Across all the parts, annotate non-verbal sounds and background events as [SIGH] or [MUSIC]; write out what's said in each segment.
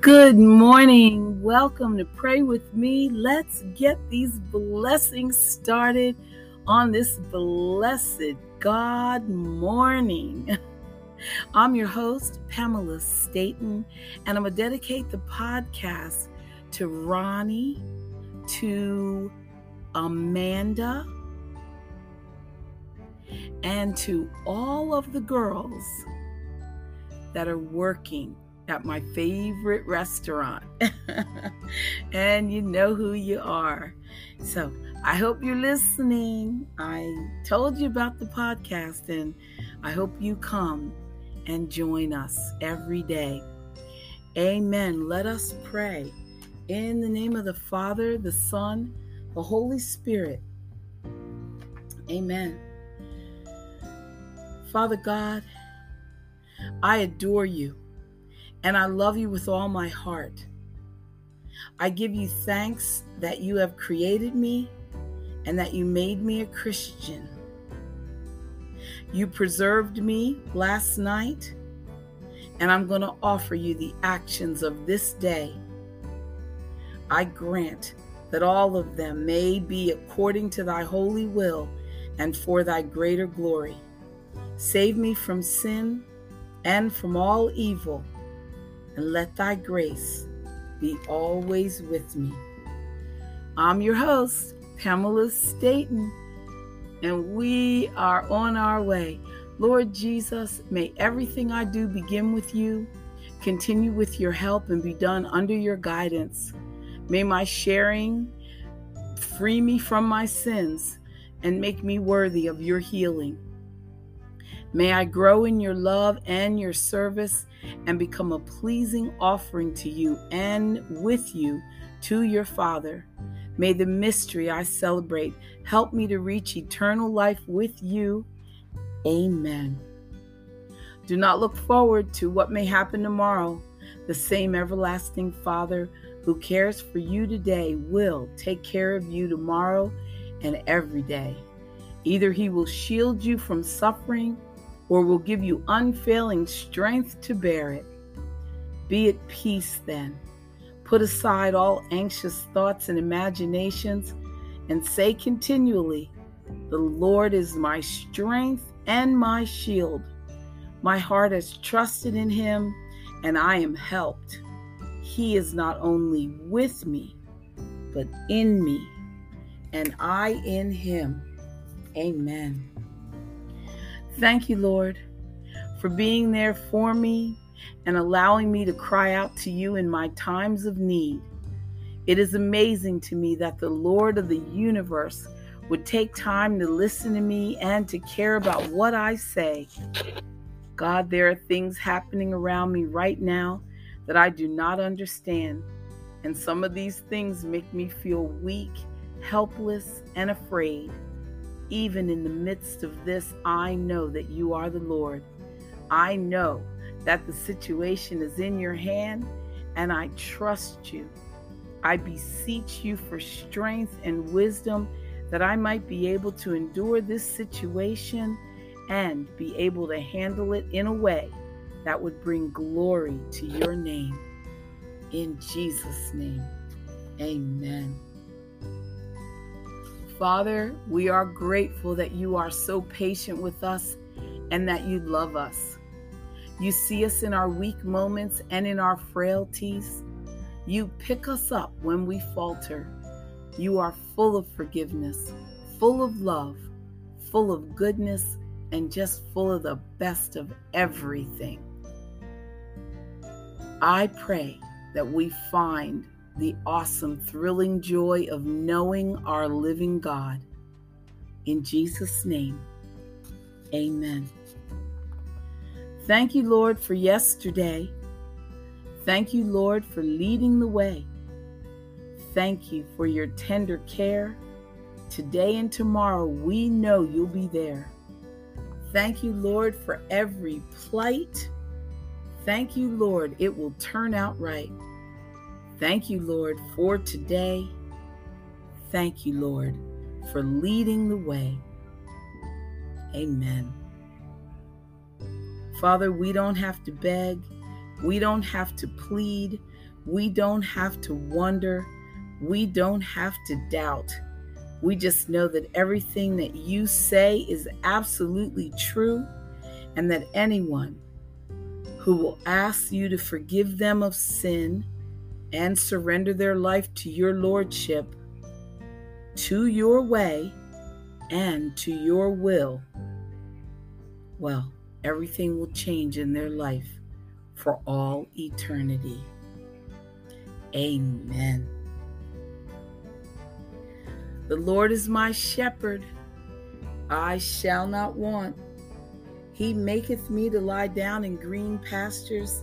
Good morning. Welcome to Pray With Me. Let's get these blessings started on this blessed God morning. [LAUGHS] I'm your host, Pamela Staten, and I'm going to dedicate the podcast to Ronnie, to Amanda, and to all of the girls that are working at my favorite restaurant. [LAUGHS] and you know who you are. So I hope you're listening. I told you about the podcast, and I hope you come and join us every day. Amen. Let us pray. In the name of the Father, the Son, the Holy Spirit. Amen. Father God, I adore you and I love you with all my heart. I give you thanks that you have created me and that you made me a Christian. You preserved me last night, and I'm going to offer you the actions of this day. I grant that all of them may be according to thy holy will and for thy greater glory. Save me from sin and from all evil and let thy grace be always with me. I'm your host, Pamela Staten, and we are on our way. Lord Jesus, may everything I do begin with you, continue with your help, and be done under your guidance. May my sharing free me from my sins and make me worthy of your healing. May I grow in your love and your service and become a pleasing offering to you and with you to your Father. May the mystery I celebrate help me to reach eternal life with you. Amen. Do not look forward to what may happen tomorrow. The same everlasting Father who cares for you today will take care of you tomorrow and every day. Either he will shield you from suffering or will give you unfailing strength to bear it. Be at peace then. Put aside all anxious thoughts and imaginations and say continually, The Lord is my strength and my shield. My heart has trusted in him and I am helped. He is not only with me, but in me, and I in him. Amen. Thank you, Lord, for being there for me and allowing me to cry out to you in my times of need. It is amazing to me that the Lord of the universe would take time to listen to me and to care about what I say. God, there are things happening around me right now that I do not understand. And some of these things make me feel weak, helpless, and afraid. Even in the midst of this, I know that you are the Lord. I know that the situation is in your hand, and I trust you. I beseech you for strength and wisdom that I might be able to endure this situation and be able to handle it in a way that would bring glory to your name. In Jesus' name, amen. Father, we are grateful that you are so patient with us and that you love us. You see us in our weak moments and in our frailties. You pick us up when we falter. You are full of forgiveness, full of love, full of goodness, and just full of the best of everything. I pray that we find the awesome, thrilling joy of knowing our living God. In Jesus' name, amen. Thank you, Lord, for yesterday. Thank you, Lord, for leading the way. Thank you for your tender care. Today and tomorrow, we know you'll be there. Thank you, Lord, for every plight. Thank you, Lord, it will turn out right. Thank you, Lord, for today. Thank you, Lord, for leading the way. Amen. Father, we don't have to beg, we don't have to plead, We don't have to wonder. We don't have to doubt. We just know that everything that you say is absolutely true, and that anyone who will ask you to forgive them of sin and surrender their life to your lordship, to your way, and to your will, well, everything will change in their life for all eternity. Amen. The Lord is my shepherd, I shall not want. He maketh me to lie down in green pastures.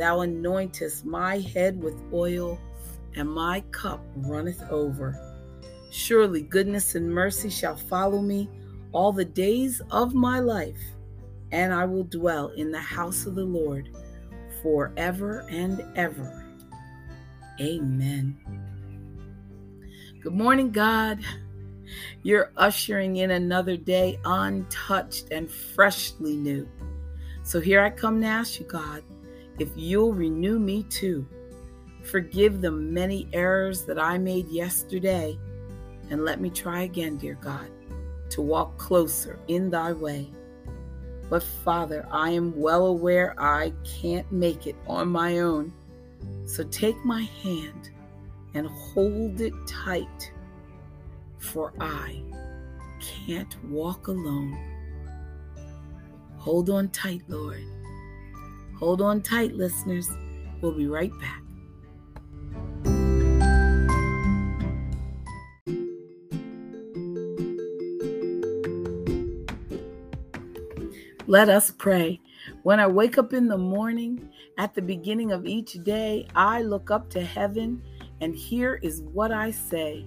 Thou anointest my head with oil, and my cup runneth over. Surely goodness and mercy shall follow me all the days of my life and I will dwell in the house of the Lord forever and ever. Amen. Good morning, God. You're ushering in another day untouched and freshly new. So here I come to ask you, God, if you'll renew me too. Forgive the many errors that I made yesterday, and let me try again, dear God, to walk closer in thy way. But Father, I am well aware I can't make it on my own. So take my hand and hold it tight, for I can't walk alone. Hold on tight, Lord. Hold on tight, listeners. We'll be right back. Let us pray. When I wake up in the morning, at the beginning of each day, I look up to heaven, and here is what I say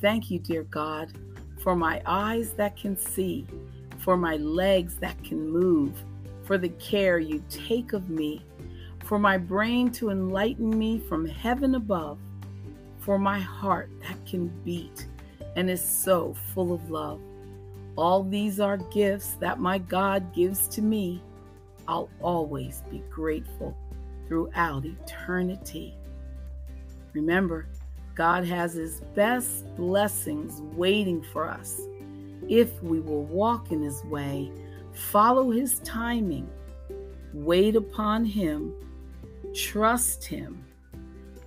Thank you, dear God, for my eyes that can see, for my legs that can move, for the care you take of me, for my brain to enlighten me from heaven above, for my heart that can beat and is so full of love. All these are gifts that my God gives to me. I'll always be grateful throughout eternity. Remember, God has His best blessings waiting for us if we will walk in His way, follow His timing, wait upon Him, trust Him,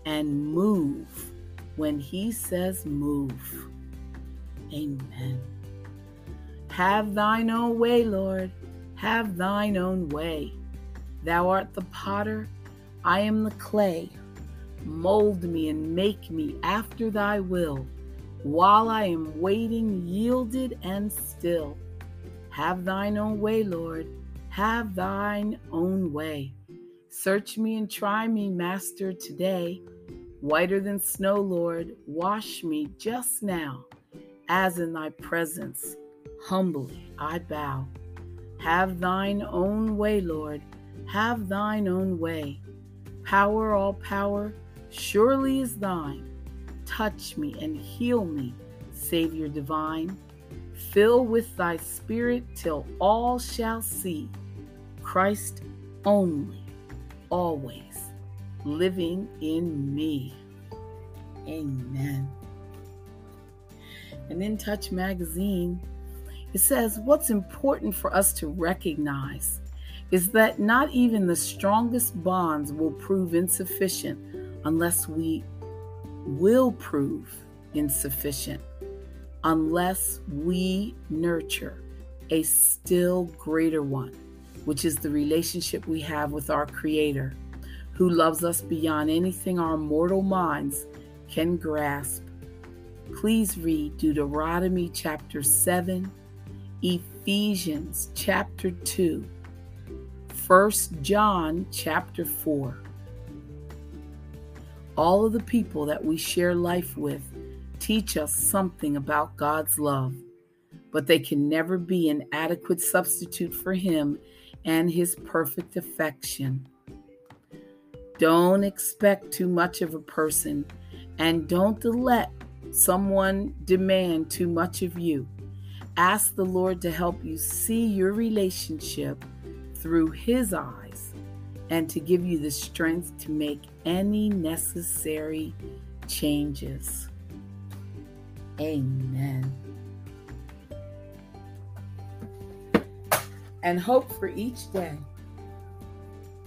and move when He says move. Amen. Have thine own way, Lord, have thine own way. Thou art the potter, I am the clay. Mold me and make me after thy will, while I am waiting, yielded and still. Have thine own way, Lord, have thine own way. Search me and try me, Master, today. Whiter than snow, Lord, wash me just now, as in thy presence Humbly I bow. Have thine own way, Lord, have thine own way. Power, all power, surely is thine. Touch me and heal me, Savior divine. Fill with thy spirit till all shall see Christ only, always living in me. Amen. And in Touch Magazine, it says, What's important for us to recognize is that not even the strongest bonds will prove insufficient unless we will prove insufficient, unless we nurture a still greater one, which is the relationship we have with our Creator, who loves us beyond anything our mortal minds can grasp. Please read Deuteronomy chapter 7 Ephesians chapter 2, 1 John chapter 4. All of the people that we share life with teach us something about God's love, but they can never be an adequate substitute for Him and His perfect affection. Don't expect too much of a person and don't let someone demand too much of you. Ask the Lord to help you see your relationship through His eyes and to give you the strength to make any necessary changes. Amen. And hope for each day.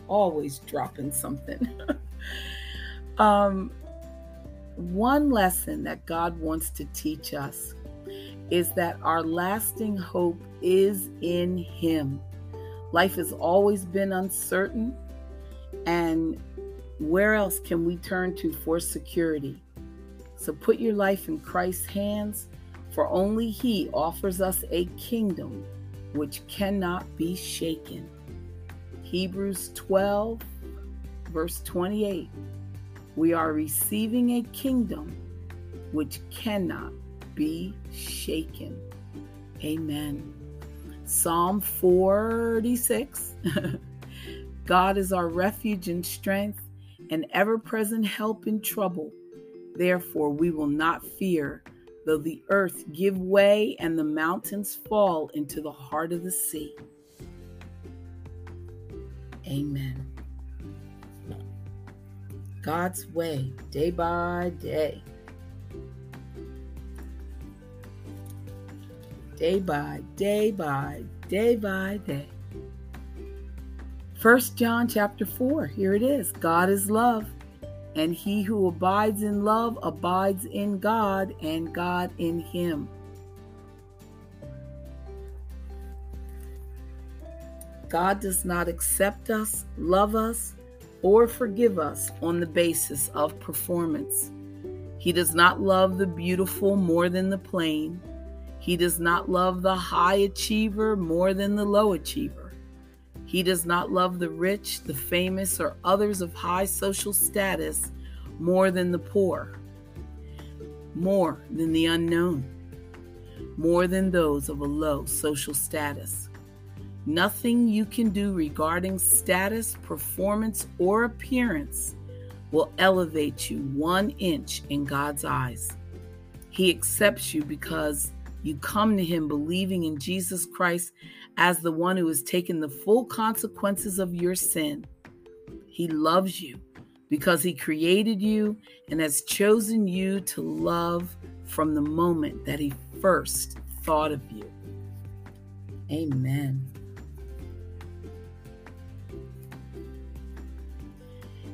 Always dropping something. [LAUGHS] um, one lesson that God wants to teach us is that our lasting hope is in Him. Life has always been uncertain, and where else can we turn to for security? So put your life in Christ's hands, for only He offers us a kingdom which cannot be shaken. Hebrews 12, verse 28 we are receiving a kingdom which cannot be shaken. Amen. Psalm 46 [LAUGHS] God is our refuge and strength, and ever present help in trouble. Therefore, we will not fear, though the earth give way and the mountains fall into the heart of the sea. Amen. God's way day by day. Day by day by day by day. First John chapter 4, here it is. God is love, and he who abides in love abides in God and God in him. God does not accept us, love us, or forgive us on the basis of performance. He does not love the beautiful more than the plain. He does not love the high achiever more than the low achiever. He does not love the rich, the famous, or others of high social status more than the poor, more than the unknown, more than those of a low social status. Nothing you can do regarding status, performance, or appearance will elevate you one inch in God's eyes. He accepts you because you come to Him believing in Jesus Christ as the one who has taken the full consequences of your sin. He loves you because He created you and has chosen you to love from the moment that He first thought of you. Amen.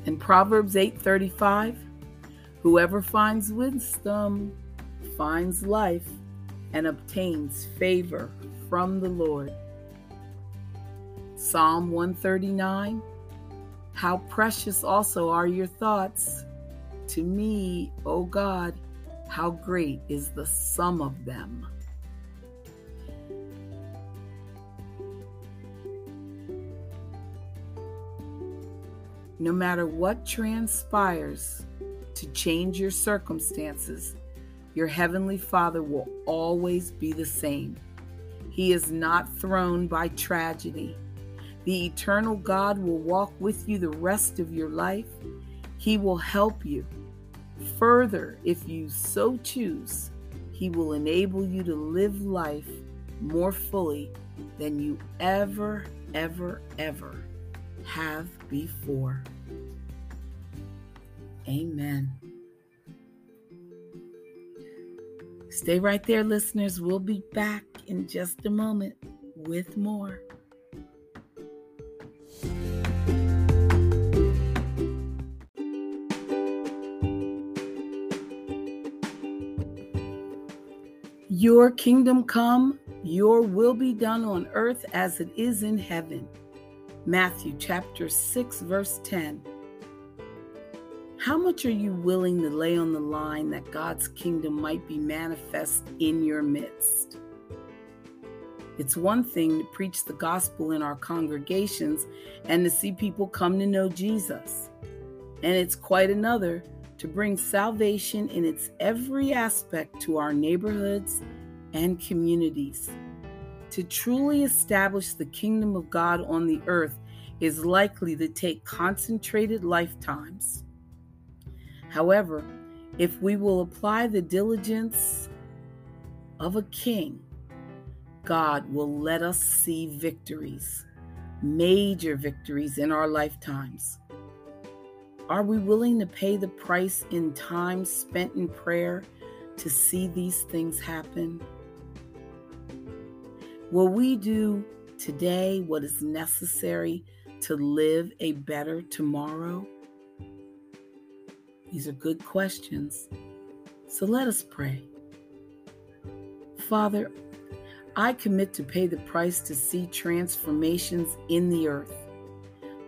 In Proverbs 8:35, whoever finds wisdom finds life and obtains favor from the Lord. Psalm 139 How precious also are your thoughts to me, O God, how great is the sum of them. no matter what transpires to change your circumstances, your Heavenly Father will always be the same. He is not thrown by tragedy. The eternal God will walk with you the rest of your life. He will help you. Further, if you so choose, He will enable you to live life more fully than you ever, ever, ever have before. Amen. Stay right there, listeners. We'll be back in just a moment with more. Your kingdom come, your will be done on earth as it is in heaven. Matthew chapter 6, verse 10. How much are you willing to lay on the line that God's kingdom might be manifest in your midst? It's one thing to preach the gospel in our congregations and to see people come to know Jesus. And it's quite another to bring salvation in its every aspect to our neighborhoods and communities. To truly establish the kingdom of God on the earth is likely to take concentrated lifetimes. However, if we will apply the diligence of a king, God will let us see victories, major victories in our lifetimes. Are we willing to pay the price in time spent in prayer to see these things happen? Will we do today what is necessary to live a better tomorrow? These are good questions. So let us pray. Father, I commit to pay the price to see transformations in the earth.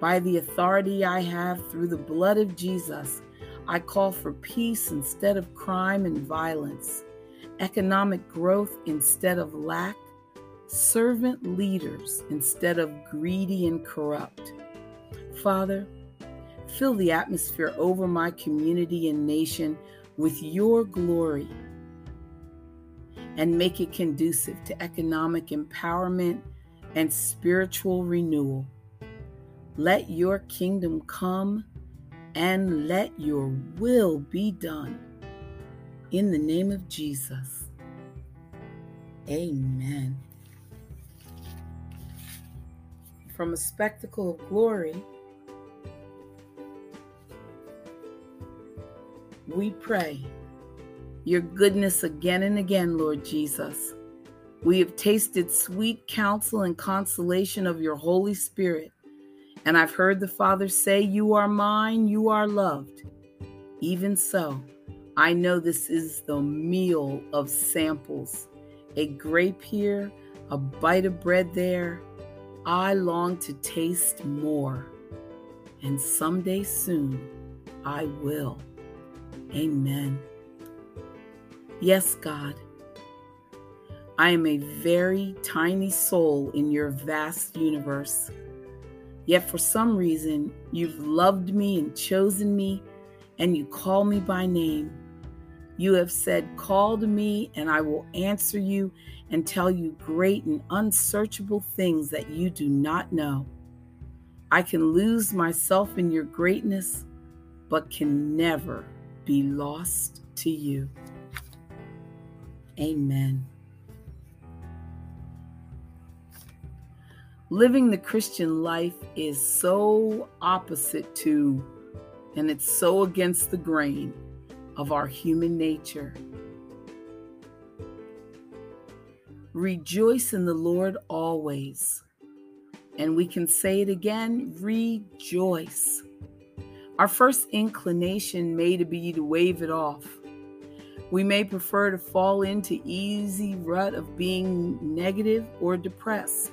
By the authority I have through the blood of Jesus, I call for peace instead of crime and violence, economic growth instead of lack, servant leaders instead of greedy and corrupt. Father, fill the atmosphere over my community and nation with your glory and make it conducive to economic empowerment and spiritual renewal. Let your kingdom come and let your will be done. In the name of Jesus. Amen. From a spectacle of glory, we pray your goodness again and again, Lord Jesus. We have tasted sweet counsel and consolation of your Holy Spirit. And I've heard the Father say, You are mine, you are loved. Even so, I know this is the meal of samples a grape here, a bite of bread there. I long to taste more. And someday soon, I will. Amen. Yes, God. I am a very tiny soul in your vast universe. Yet for some reason, you've loved me and chosen me, and you call me by name. You have said, Call to me, and I will answer you and tell you great and unsearchable things that you do not know. I can lose myself in your greatness, but can never be lost to you. Amen. living the Christian life is so opposite to, and it's so against the grain of our human nature. Rejoice in the Lord always. And we can say it again rejoice. Our first inclination may be to wave it off. We may prefer to fall into easy rut of being negative or depressed.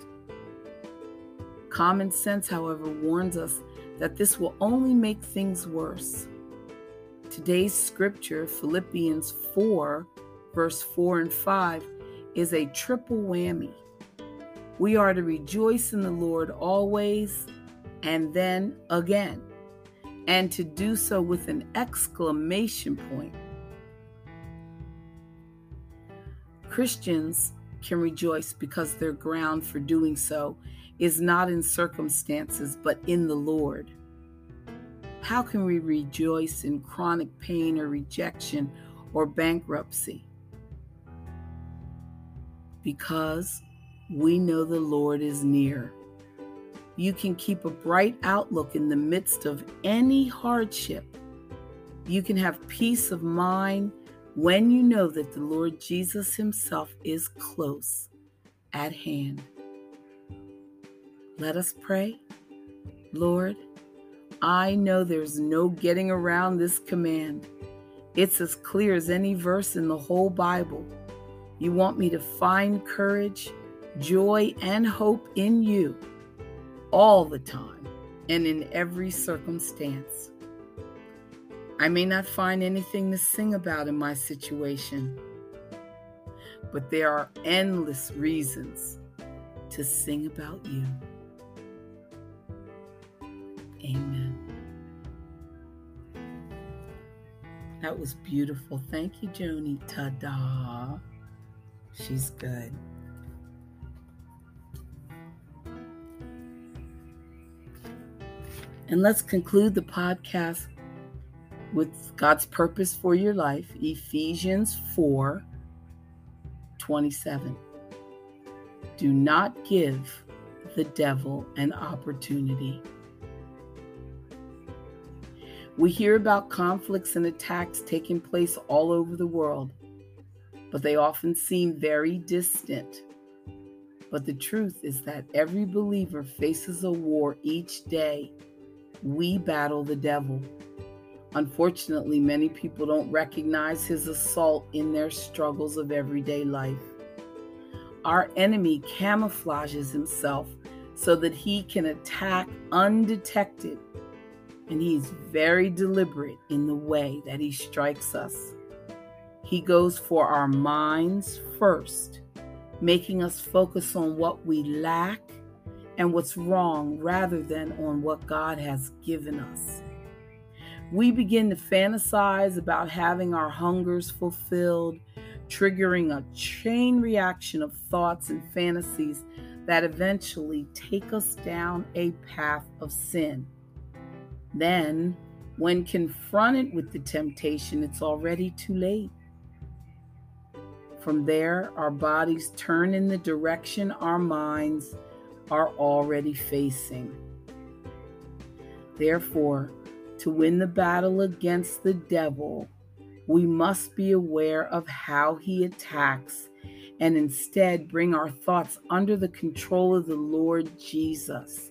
Common sense, however, warns us that this will only make things worse. Today's scripture, Philippians 4, verse 4 and 5, is a triple whammy. We are to rejoice in the Lord always and then again, and to do so with an exclamation point. Christians can rejoice because their ground for doing so is not in circumstances, but in the Lord. How can we rejoice in chronic pain or rejection or bankruptcy? Because we know the Lord is near. You can keep a bright outlook in the midst of any hardship. You can have peace of mind when you know that the Lord Jesus Himself is close at hand. Let us pray. Lord, I know there's no getting around this command. It's as clear as any verse in the whole Bible. You want me to find courage, joy, and hope in you all the time and in every circumstance. I may not find anything to sing about in my situation, but there are endless reasons to sing about you. Amen. That was beautiful. Thank you, Joni. Ta da. She's good. And let's conclude the podcast with God's purpose for your life, Ephesians 4 27. Do not give the devil an opportunity. We hear about conflicts and attacks taking place all over the world, but they often seem very distant. But the truth is that every believer faces a war each day. We battle the devil. Unfortunately, many people don't recognize his assault in their struggles of everyday life. Our enemy camouflages himself so that he can attack undetected, and he's very deliberate in the way that he strikes us. He goes for our minds first, making us focus on what we lack and what's wrong rather than on what God has given us we begin to fantasize about having our hungers fulfilled, triggering a chain reaction of thoughts and fantasies that eventually take us down a path of sin. Then, when confronted with the temptation, it's already too late. From there, our bodies turn in the direction our minds are already facing. Therefore, to win the battle against the devil, we must be aware of how he attacks and instead bring our thoughts under the control of the Lord Jesus.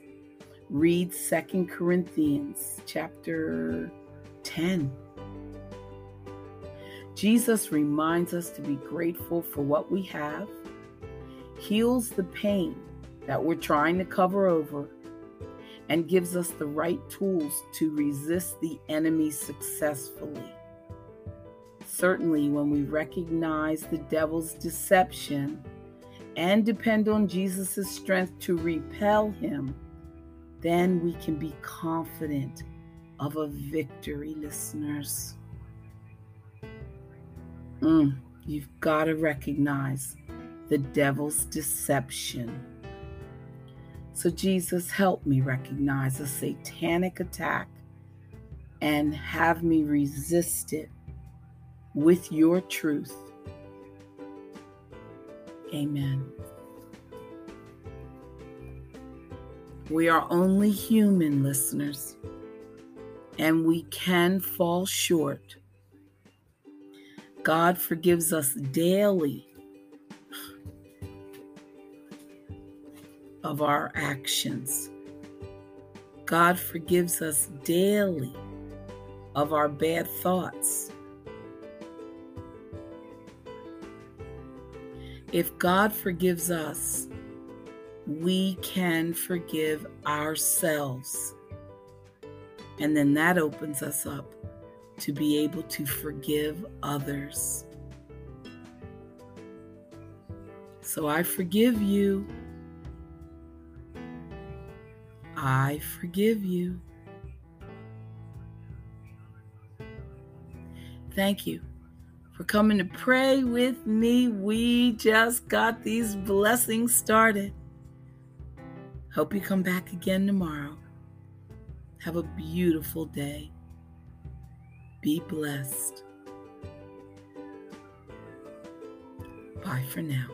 Read 2 Corinthians chapter 10. Jesus reminds us to be grateful for what we have, heals the pain that we're trying to cover over, and gives us the right tools to resist the enemy successfully. Certainly, when we recognize the devil's deception and depend on Jesus' strength to repel him, then we can be confident of a victory, listeners. Mm, you've got to recognize the devil's deception. So, Jesus, help me recognize a satanic attack and have me resist it with your truth. Amen. We are only human listeners, and we can fall short. God forgives us daily of our actions. God forgives us daily of our bad thoughts. If God forgives us, we can forgive ourselves. And then that opens us up to be able to forgive others. So I forgive you. I forgive you. Thank you for coming to pray with me. We just got these blessings started. Hope you come back again tomorrow. Have a beautiful day. Be blessed. Bye for now.